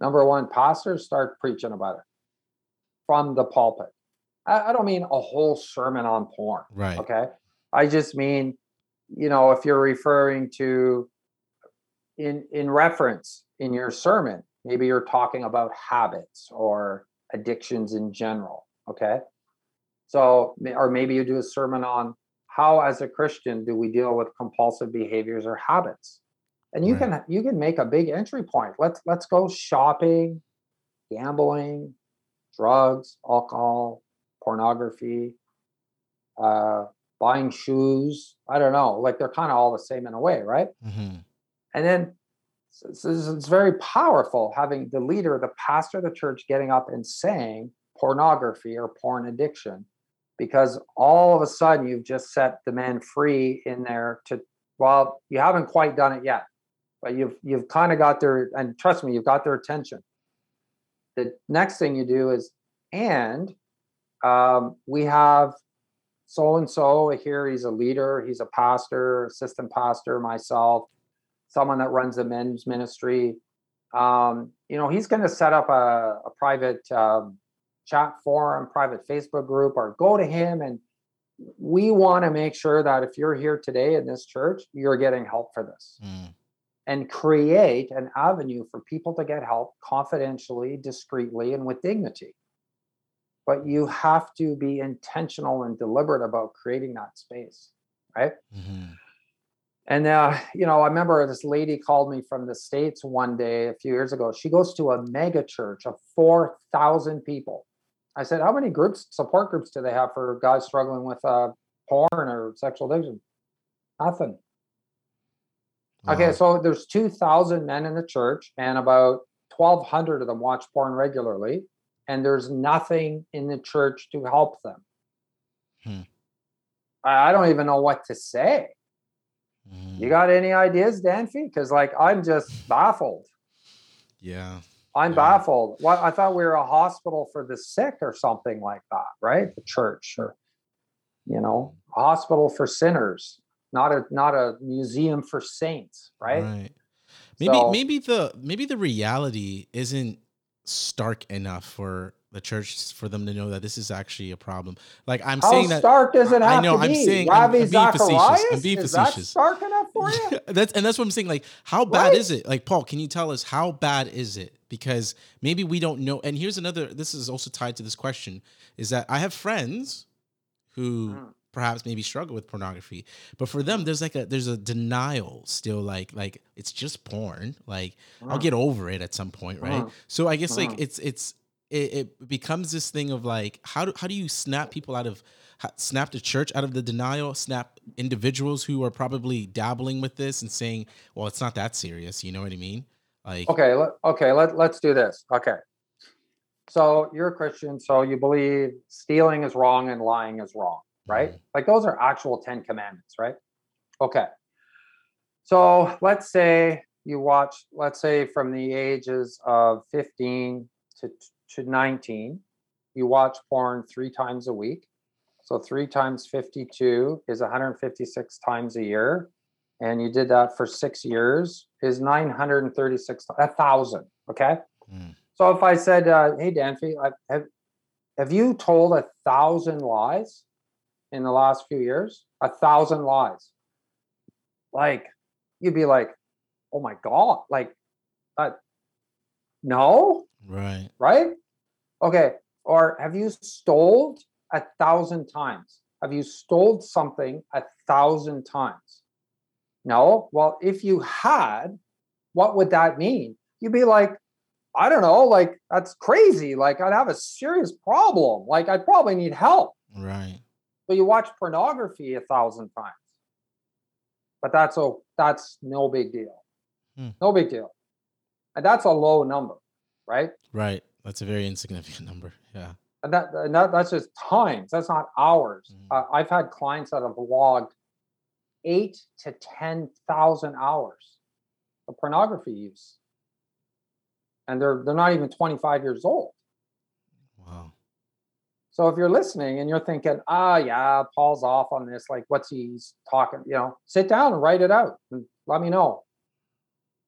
number one, pastors start preaching about it from the pulpit. I, I don't mean a whole sermon on porn. right Okay. I just mean, you know, if you're referring to in in reference in your sermon, maybe you're talking about habits or addictions in general. Okay. So or maybe you do a sermon on how as a Christian do we deal with compulsive behaviors or habits. And you Right. can you can make a big entry point. Let's let's go shopping, gambling, drugs, alcohol, pornography, uh, buying shoes. I don't know. Like they're kind of all the same in a way, right? hmm And then s- s- it's, it's very powerful having the leader, the pastor of the church, getting up and saying pornography or porn addiction, because all of a sudden you've just set the men free in there to. Well, you haven't quite done it yet, but you've you've kind of got their and trust me, you've got their attention. The next thing you do is, and um, we have so and so here. He's a leader. He's a pastor, assistant pastor, myself, someone that runs a men's ministry. Um, you know, he's going to set up a, a private um, chat forum, private Facebook group, or go to him. And we want to make sure that if you're here today in this church, you're getting help for this. Mm. And create an avenue for people to get help confidentially, discreetly, and with dignity. But you have to be intentional and deliberate about creating that space, right? Mm-hmm. And uh, you know, I remember this lady called me from the states one day a few years ago. She goes to a mega church of four thousand people. I said, "How many groups, support groups, do they have for guys struggling with uh, porn or sexual addiction?" Nothing. Wow. Okay, so there's two thousand men in the church, and about twelve hundred of them watch porn regularly, and there's nothing in the church to help them. Hmm. I don't even know what to say. You mm. got any ideas, Danfy? Because like I'm just baffled. Yeah. I'm yeah. baffled. What I thought we were a hospital for the sick or something like that, right? The church or you know, a hospital for sinners, not a not a museum for saints, right? Right. Maybe so, maybe the maybe the reality isn't stark enough for the church for them to know that this is actually a problem. Like I'm How saying that stark does it have I know, to I'm be? saying I'm, I'm being facetious. I'm being is facetious. That stark enough for you? that's and that's what I'm saying. Like, how bad right? is it? Like, Paul, can you tell us how bad is it? Because maybe we don't know. And here's another. This is also tied to this question: is that I have friends who. Mm. Perhaps maybe struggle with pornography. But for them there's like a there's a denial still like like it's just porn. Like mm. i'll get over it at some point right? Mm. so i guess like mm. it's it's it, it becomes this thing of like how do how do you snap people out of snap the church out of the denial snap individuals who are probably dabbling with this and saying well it's not that serious you know what i mean? Like okay let, okay let, let's do this. Okay. So you're a christian so you believe stealing is wrong and lying is wrong right mm-hmm. like those are actual 10 commandments right okay so let's say you watch let's say from the ages of 15 to to 19, you watch porn three times a week. So three times 52 is 156 times a year. And you did that for six years is 936, a thousand. Okay. Mm. So if I said, uh, Hey, Danfy, have, have you told a thousand lies in the last few years? A thousand lies. Like, you'd be like, Oh my God. Like, uh, no. Right. Right? Okay. Or have you stole a thousand times? Have you stole something a thousand times? No. Well, if you had, what would that mean? You'd be like, I don't know, like that's crazy. Like I'd have a serious problem. Like I'd probably need help. Right. But you watch pornography a thousand times. But that's a that's no big deal. Hmm. No big deal. And that's a low number, right? Right. That's a very insignificant number. Yeah. And that, and that that's just times. That's not hours. Mm. Uh, I've had clients that have logged eight to ten thousand hours of pornography use, and they're they're not even twenty five years old. So if you're listening and you're thinking, ah, yeah, Paul's off on this, like, what's he's talking? You know, sit down and write it out and let me know.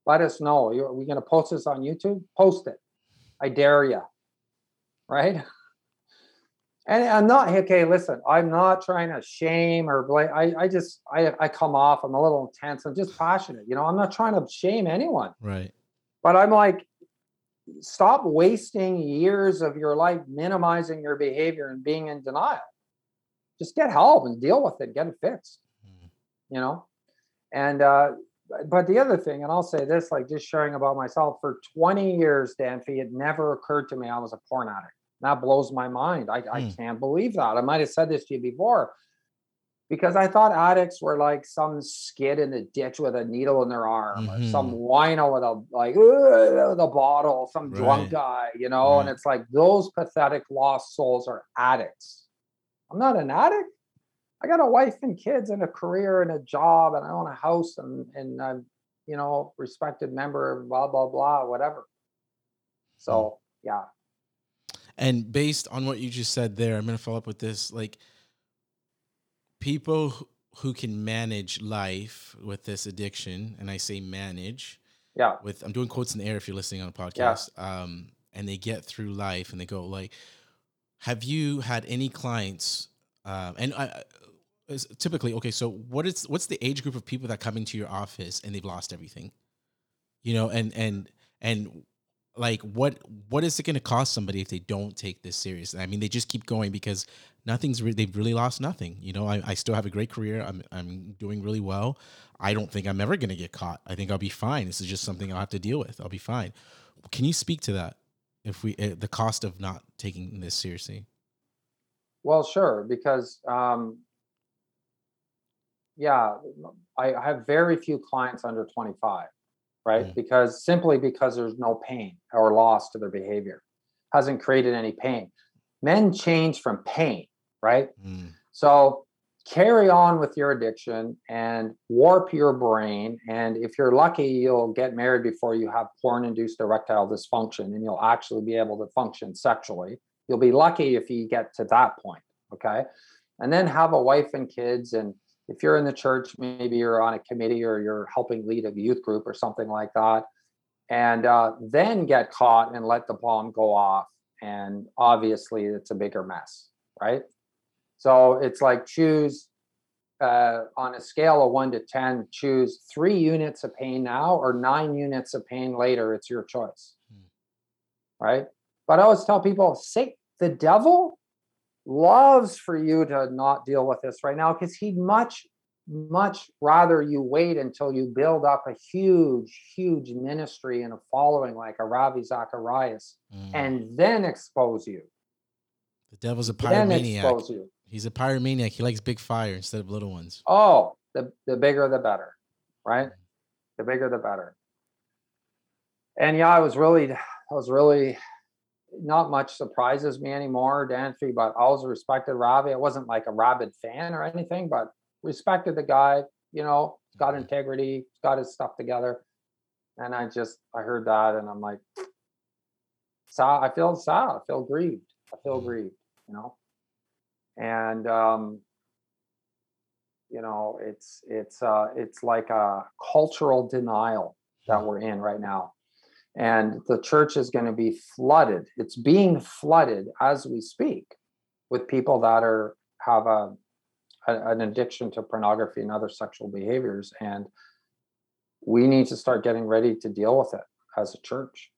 Let us know. Are we going to post this on YouTube? Post it. I dare you. Right? And I'm not okay. Listen, I'm not trying to shame or blame. I, I just I, I come off. I'm a little intense. I'm just passionate. You know, I'm not trying to shame anyone. Right. But I'm like, stop wasting years of your life minimizing your behavior and being in denial. Just get help and deal with it. Get it fixed. Mm. You know, and uh, but the other thing, and I'll say this, like just sharing about myself for 20 years, Danfy, it never occurred to me I was a porn addict. That blows my mind. I, mm. I can't believe that. I might have said this to you before because I thought addicts were like some skid in the ditch with a needle in their arm mm-hmm. or some mm-hmm. wino with a like the bottle, some right. drunk guy, you know, right. and it's like those pathetic lost souls are addicts. I'm not an addict. I got a wife and kids and a career and a job and I own a house and and I'm you know respected member of blah blah blah whatever. So yeah. And based on what you just said there, I'm going to follow up with this like people who can manage life with this addiction and I say manage yeah with I'm doing quotes in the air if you're listening on a podcast yeah. um and they get through life and they go like have you had any clients uh, and I, typically okay so what is what's the age group of people that come into your office and they've lost everything You know, and and and like what what is it going to cost somebody if they don't take this serious? I mean, they just keep going because nothing's re- they've really lost nothing. You know, I, I still have a great career. I'm I'm doing really well. I don't think I'm ever going to get caught. I think I'll be fine. This is just something I'll have to deal with. I'll be fine. Can you speak to that? If we uh, the cost of not taking this seriously. Well, sure, because um, yeah, I have very few clients under 25, right? Mm. Because simply because there's no pain or loss to their behavior, hasn't created any pain. Men change from pain, right? Mm. So carry on with your addiction and warp your brain. And if you're lucky, you'll get married before you have porn induced erectile dysfunction and you'll actually be able to function sexually. You'll be lucky if you get to that point. Okay. And then have a wife and kids. And if you're in the church, maybe you're on a committee or you're helping lead a youth group or something like that. And uh, then get caught and let the bomb go off. And obviously, it's a bigger mess, right? So it's like choose uh, on a scale of one to 10, choose three units of pain now or nine units of pain later. It's your choice. Hmm. Right. But I always tell people, say the devil loves for you to not deal with this right now because he'd much, much rather you wait until you build up a huge, huge ministry and a following like a Ravi Zacharias Mm. and then expose you. The devil's a Then pyromaniac. expose you. He's a pyromaniac. He likes big fire instead of little ones. Oh, the the bigger the better, right? The bigger the better. And yeah, I was really, I was really not much surprises me anymore, Danfy, but I always respected Ravi. I wasn't like a rabid fan or anything, but respected the guy, you know, he's got Mhm. integrity, he's got his stuff together. And I just I heard that and I'm like, sad. I feel sad. I feel grieved. I feel Mhm. grieved, you know. And um, you know, it's it's uh it's like a cultural denial that Mhm. we're in right now. And the church is going to be flooded. It's being flooded as we speak with people that are have a, a an addiction to pornography and other sexual behaviors and we need to start getting ready to deal with it as a church.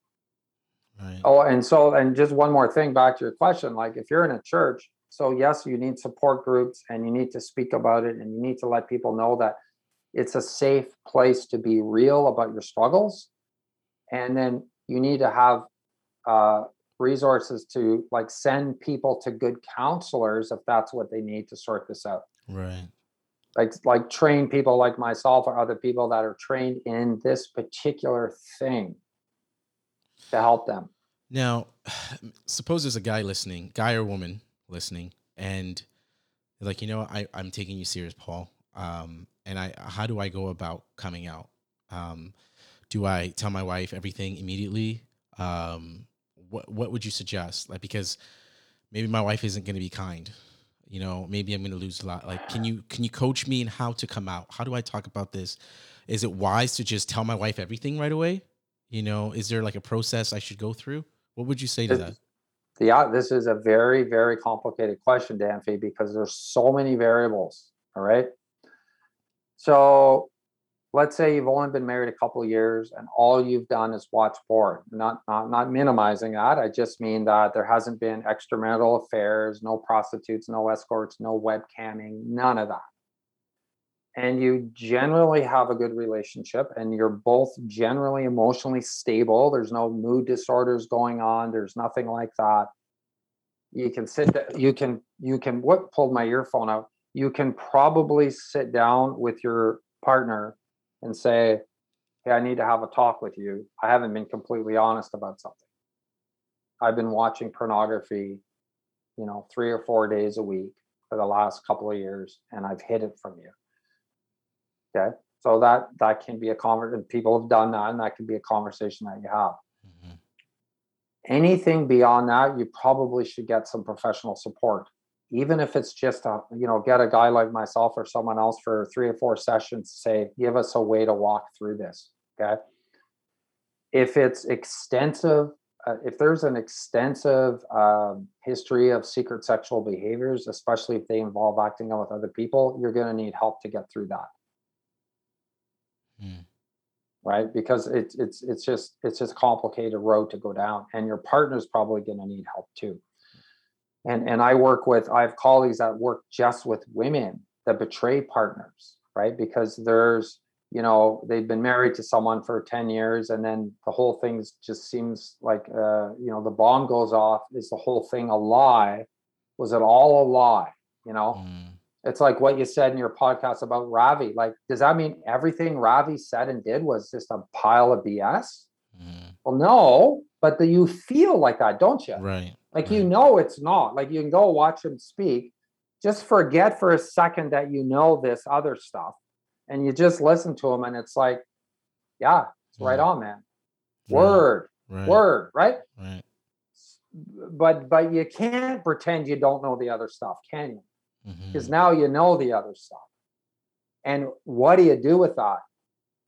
Right. Oh, and so, and just one more thing back to your question like, if you're in a church, so yes, you need support groups and you need to speak about it and you need to let people know that it's a safe place to be real about your struggles. And then you need to have uh, resources to like send people to good counselors if that's what they need to sort this out. Right. Like, like train people like myself or other people that are trained in this particular thing to help them. Now, suppose there's a guy listening, guy or woman listening, and like, you know, I, I'm taking you serious, Paul. Um, and I, how do I go about coming out? Um, do I tell my wife everything immediately? Um, what, what would you suggest? Like, because maybe my wife isn't going to be kind. You know, maybe I'm going to lose a lot. Like, can you can you coach me in how to come out? How do I talk about this? Is it wise to just tell my wife everything right away? You know, is there like a process I should go through? What would you say to that? Yeah, this is a very, very complicated question, Danfy, because there's so many variables. All right. So let's say you've only been married a couple of years and all you've done is watch porn. Not not not minimizing that. I just mean that there hasn't been extramarital affairs, no prostitutes, no escorts, no webcamming, none of that. And you generally have a good relationship and you're both generally emotionally stable. There's no mood disorders going on. There's nothing like that. You can sit you can you can what pulled my earphone out. You can probably sit down with your partner and say, Hey, I need to have a talk with you. I haven't been completely honest about something. I've been watching pornography, you know, three or four days a week for the last couple of years, and I've hid it from you. Okay. So that that can be a conversation. People have done that, and that can be a conversation that you have. Mhm. Anything beyond that, you probably should get some professional support. Even if it's just a, you know, get a guy like myself or someone else for three or four sessions, say, give us a way to walk through this. Okay. If it's extensive, uh, if there's an extensive um, history of secret sexual behaviors, especially if they involve acting out with other people, you're going to need help to get through that. Mm. right? Because it's it's it's just it's just a complicated road to go down, and your partner's probably going to need help too. And and I work with I have colleagues that work just with women that betray partners, right? Because there's you know they've been married to someone for 10 years and then the whole thing just seems like uh, you know the bomb goes off. Is the whole thing a lie? Was it all a lie? You know? Mm. it's like what you said in your podcast about ravi. Like does that mean everything ravi said and did was just a pile of bs mm. well no but the, you feel like that don't you right like you know it's not. Like you can go watch him speak. Just forget for a second that you know this other stuff and you just listen to him and it's like yeah it's right on man. Word. Right. word right? Right. But but you can't pretend you don't know the other stuff can you? Because mm-hmm. now you know the other stuff. And what do you do with that?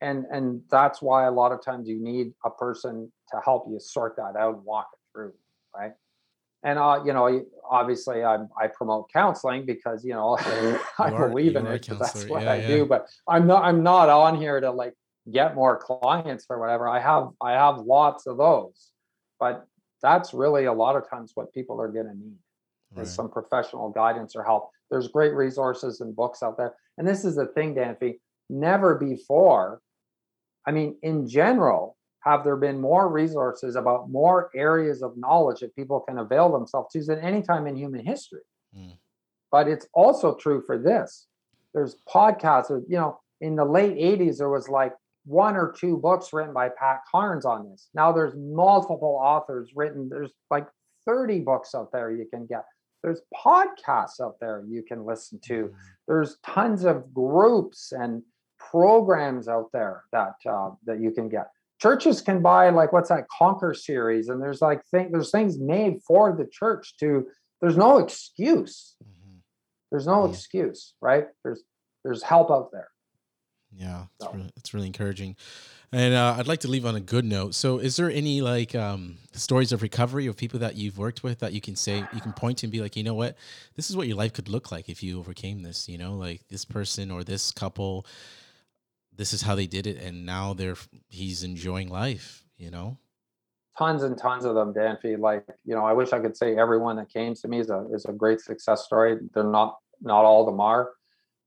And and that's why a lot of times you need a person to help you sort that out and walk it through right and uh, you know, obviously, I'm I promote counseling because you know I believe in it that's what yeah, I yeah. do. But I'm not I'm not on here to like get more clients or whatever. I have I have lots of those, but that's really a lot of times what people are going to need right. is some professional guidance or help. There's great resources and books out there, and this is the thing, Danfy. Never before, I mean, in general, have there been more resources about more areas of knowledge that people can avail themselves to than any time in human history. Mm. But it's also true for this. There's podcasts, you know, in the late 80s, there was like one or two books written by Pat Carnes on this. Now there's multiple authors written. There's like 30 books out there you can get. There's podcasts out there you can listen to. Hmm. There's tons of groups and programs out there that uh, that you can get churches can buy like what's that conquer series and there's like thing there's things made for the church to there's no excuse. Mm-hmm. there's no mm-hmm. excuse right? There's there's help out there. Yeah it's, so. really, it's really encouraging. And uh, i'd like to leave on a good note. So is there any like um, stories of recovery of people that you've worked with that you can say you can point to and be like you know what? This is what your life could look like if you overcame this you know like this person or this couple this is how they did it and now they're he's enjoying life you know? Tons and tons of them danfy like you know i wish i could say everyone that came to me is a, is a great success story. They're not not all of them are.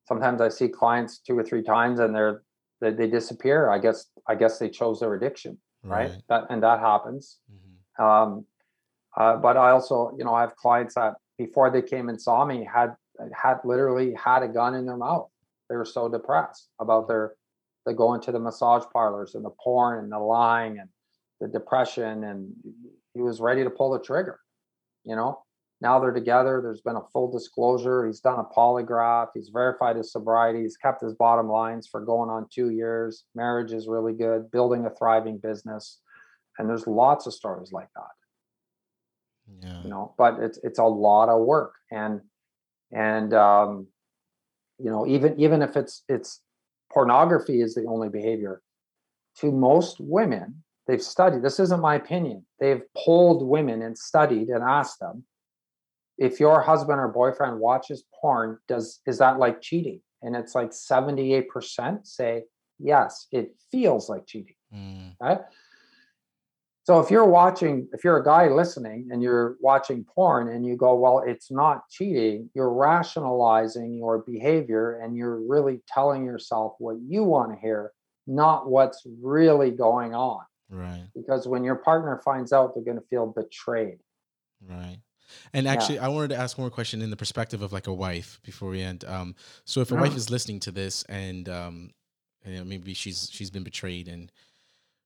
Sometimes i see clients two or three times and they're they, they disappear. I guess i guess they chose their addiction right, right? that and that happens. Mm-hmm. um uh, but i also you know i have clients that before they came and saw me had had literally had a gun in their mouth. They were so depressed about their the going to the massage parlors and the porn and the lying and the depression and he was ready to pull the trigger you know now they're together there's been a full disclosure he's done a polygraph he's verified his sobriety he's kept his bottom lines for going on two years marriage is really good building a thriving business and there's lots of stories like that yeah. you know but it's it's a lot of work and and um you know even even if it's it's pornography is the only behavior. To most women, they've studied, this isn't my opinion, they've polled women and studied and asked them if your husband or boyfriend watches porn, does is that like cheating? And it's like 78% say yes, it feels like cheating. Mm. Right? So if you're watching, if you're a guy listening and you're watching porn and you go, well, it's not cheating, you're rationalizing your behavior and you're really telling yourself what you want to hear, not what's really going on. Right. Because when your partner finds out, they're going to feel betrayed. Right. And actually, yeah. I wanted to ask one more question in the perspective of like a wife before we end. Um, so if a wife is listening to this and um, and maybe she's she's been betrayed and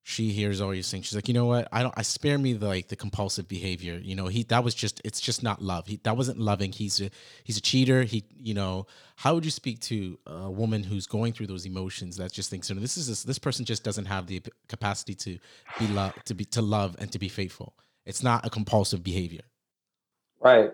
she hears all you're saying. She's like, you know what? I don't. I spare me the like the compulsive behavior. You know, he that was just. It's just not love. He that wasn't loving. He's a he's a cheater. He you know. How would you speak to a woman who's going through those emotions that just thinks, you know, this is this, this person just doesn't have the capacity to be love to be to love and to be faithful. It's not a compulsive behavior. Right.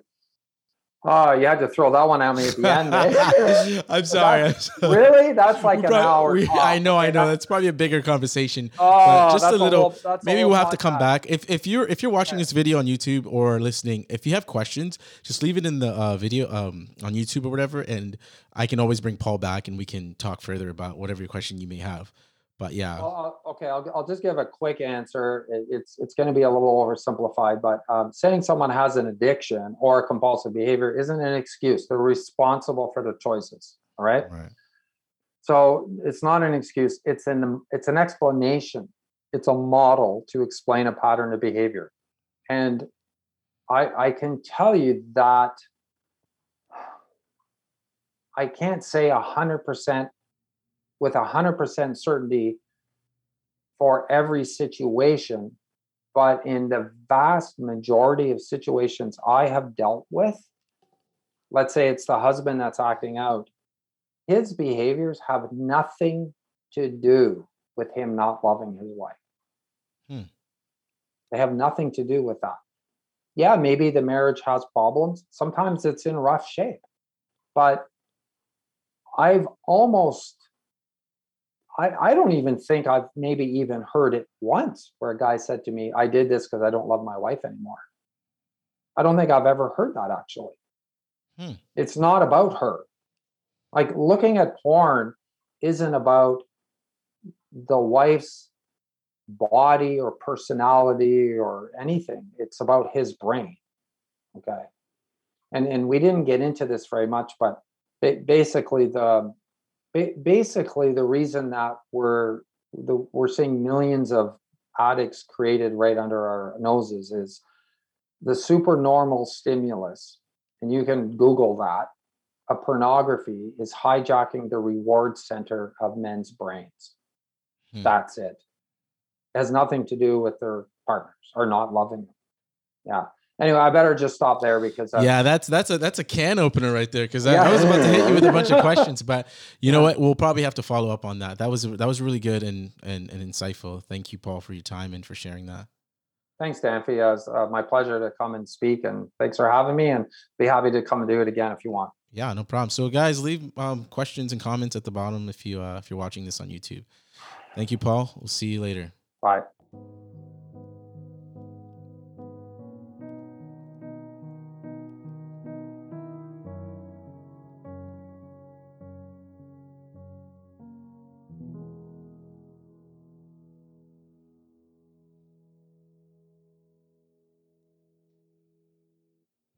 Oh, you had to throw that one at me at the end. Eh? I'm, sorry, I'm sorry. Really? That's like an hour. We, I know, I know. That's probably a bigger conversation. Oh, just a little. A whole, maybe we'll have to come back. If if you're if you're watching okay. this video on YouTube or listening, if you have questions, just leave it in the uh, video um, on YouTube or whatever, and I can always bring Paul back and we can talk further about whatever question you may have. But yeah, Well, okay, I'll, I'll just give a quick answer. It- It's, it's going to be a little oversimplified, but um, saying someone has an addiction or a compulsive behavior isn't an excuse. They're responsible for their choices. All right. right. So it's not an excuse. It's an it's an explanation. It's a model to explain a pattern of behavior, and I I can tell you that I can't say a hundred percent with a hundred percent certainty for every situation, but in the vast majority of situations I have dealt with, let's say it's the husband that's acting out his behaviors have nothing to do with him not loving his wife. Hmm. They have nothing to do with that. Yeah, maybe the marriage has problems. Sometimes it's in rough shape. But I've almost I, I don't even think I've maybe even heard it once where a guy said to me, I did this because I don't love my wife anymore. I don't think I've ever heard that actually. Hmm. It's not about her like looking at porn isn't about the wife's body or personality or anything it's about his brain okay and and we didn't get into this very much but basically the basically the reason that we're the, we're seeing millions of addicts created right under our noses is the supernormal stimulus and you can google that a pornography is hijacking the reward center of men's brains. Hmm. That's it. it. Has nothing to do with their partners or not loving them. Yeah. Anyway, I better just stop there because that's, yeah, that's that's a that's a can opener right there because yeah. I, I, was about to hit you with a bunch of questions, but you know what? We'll probably have to follow up on that. That was that was really good and and, and insightful. Thank you, Paul, for your time and for sharing that. Thanks, Danfy. It was uh, my pleasure to come and speak, and thanks for having me. And be happy to come and do it again if you want. Yeah, no problem. So guys, leave um, questions and comments at the bottom if you uh, if you're watching this on YouTube. Thank you, Paul. We'll see you later. Bye.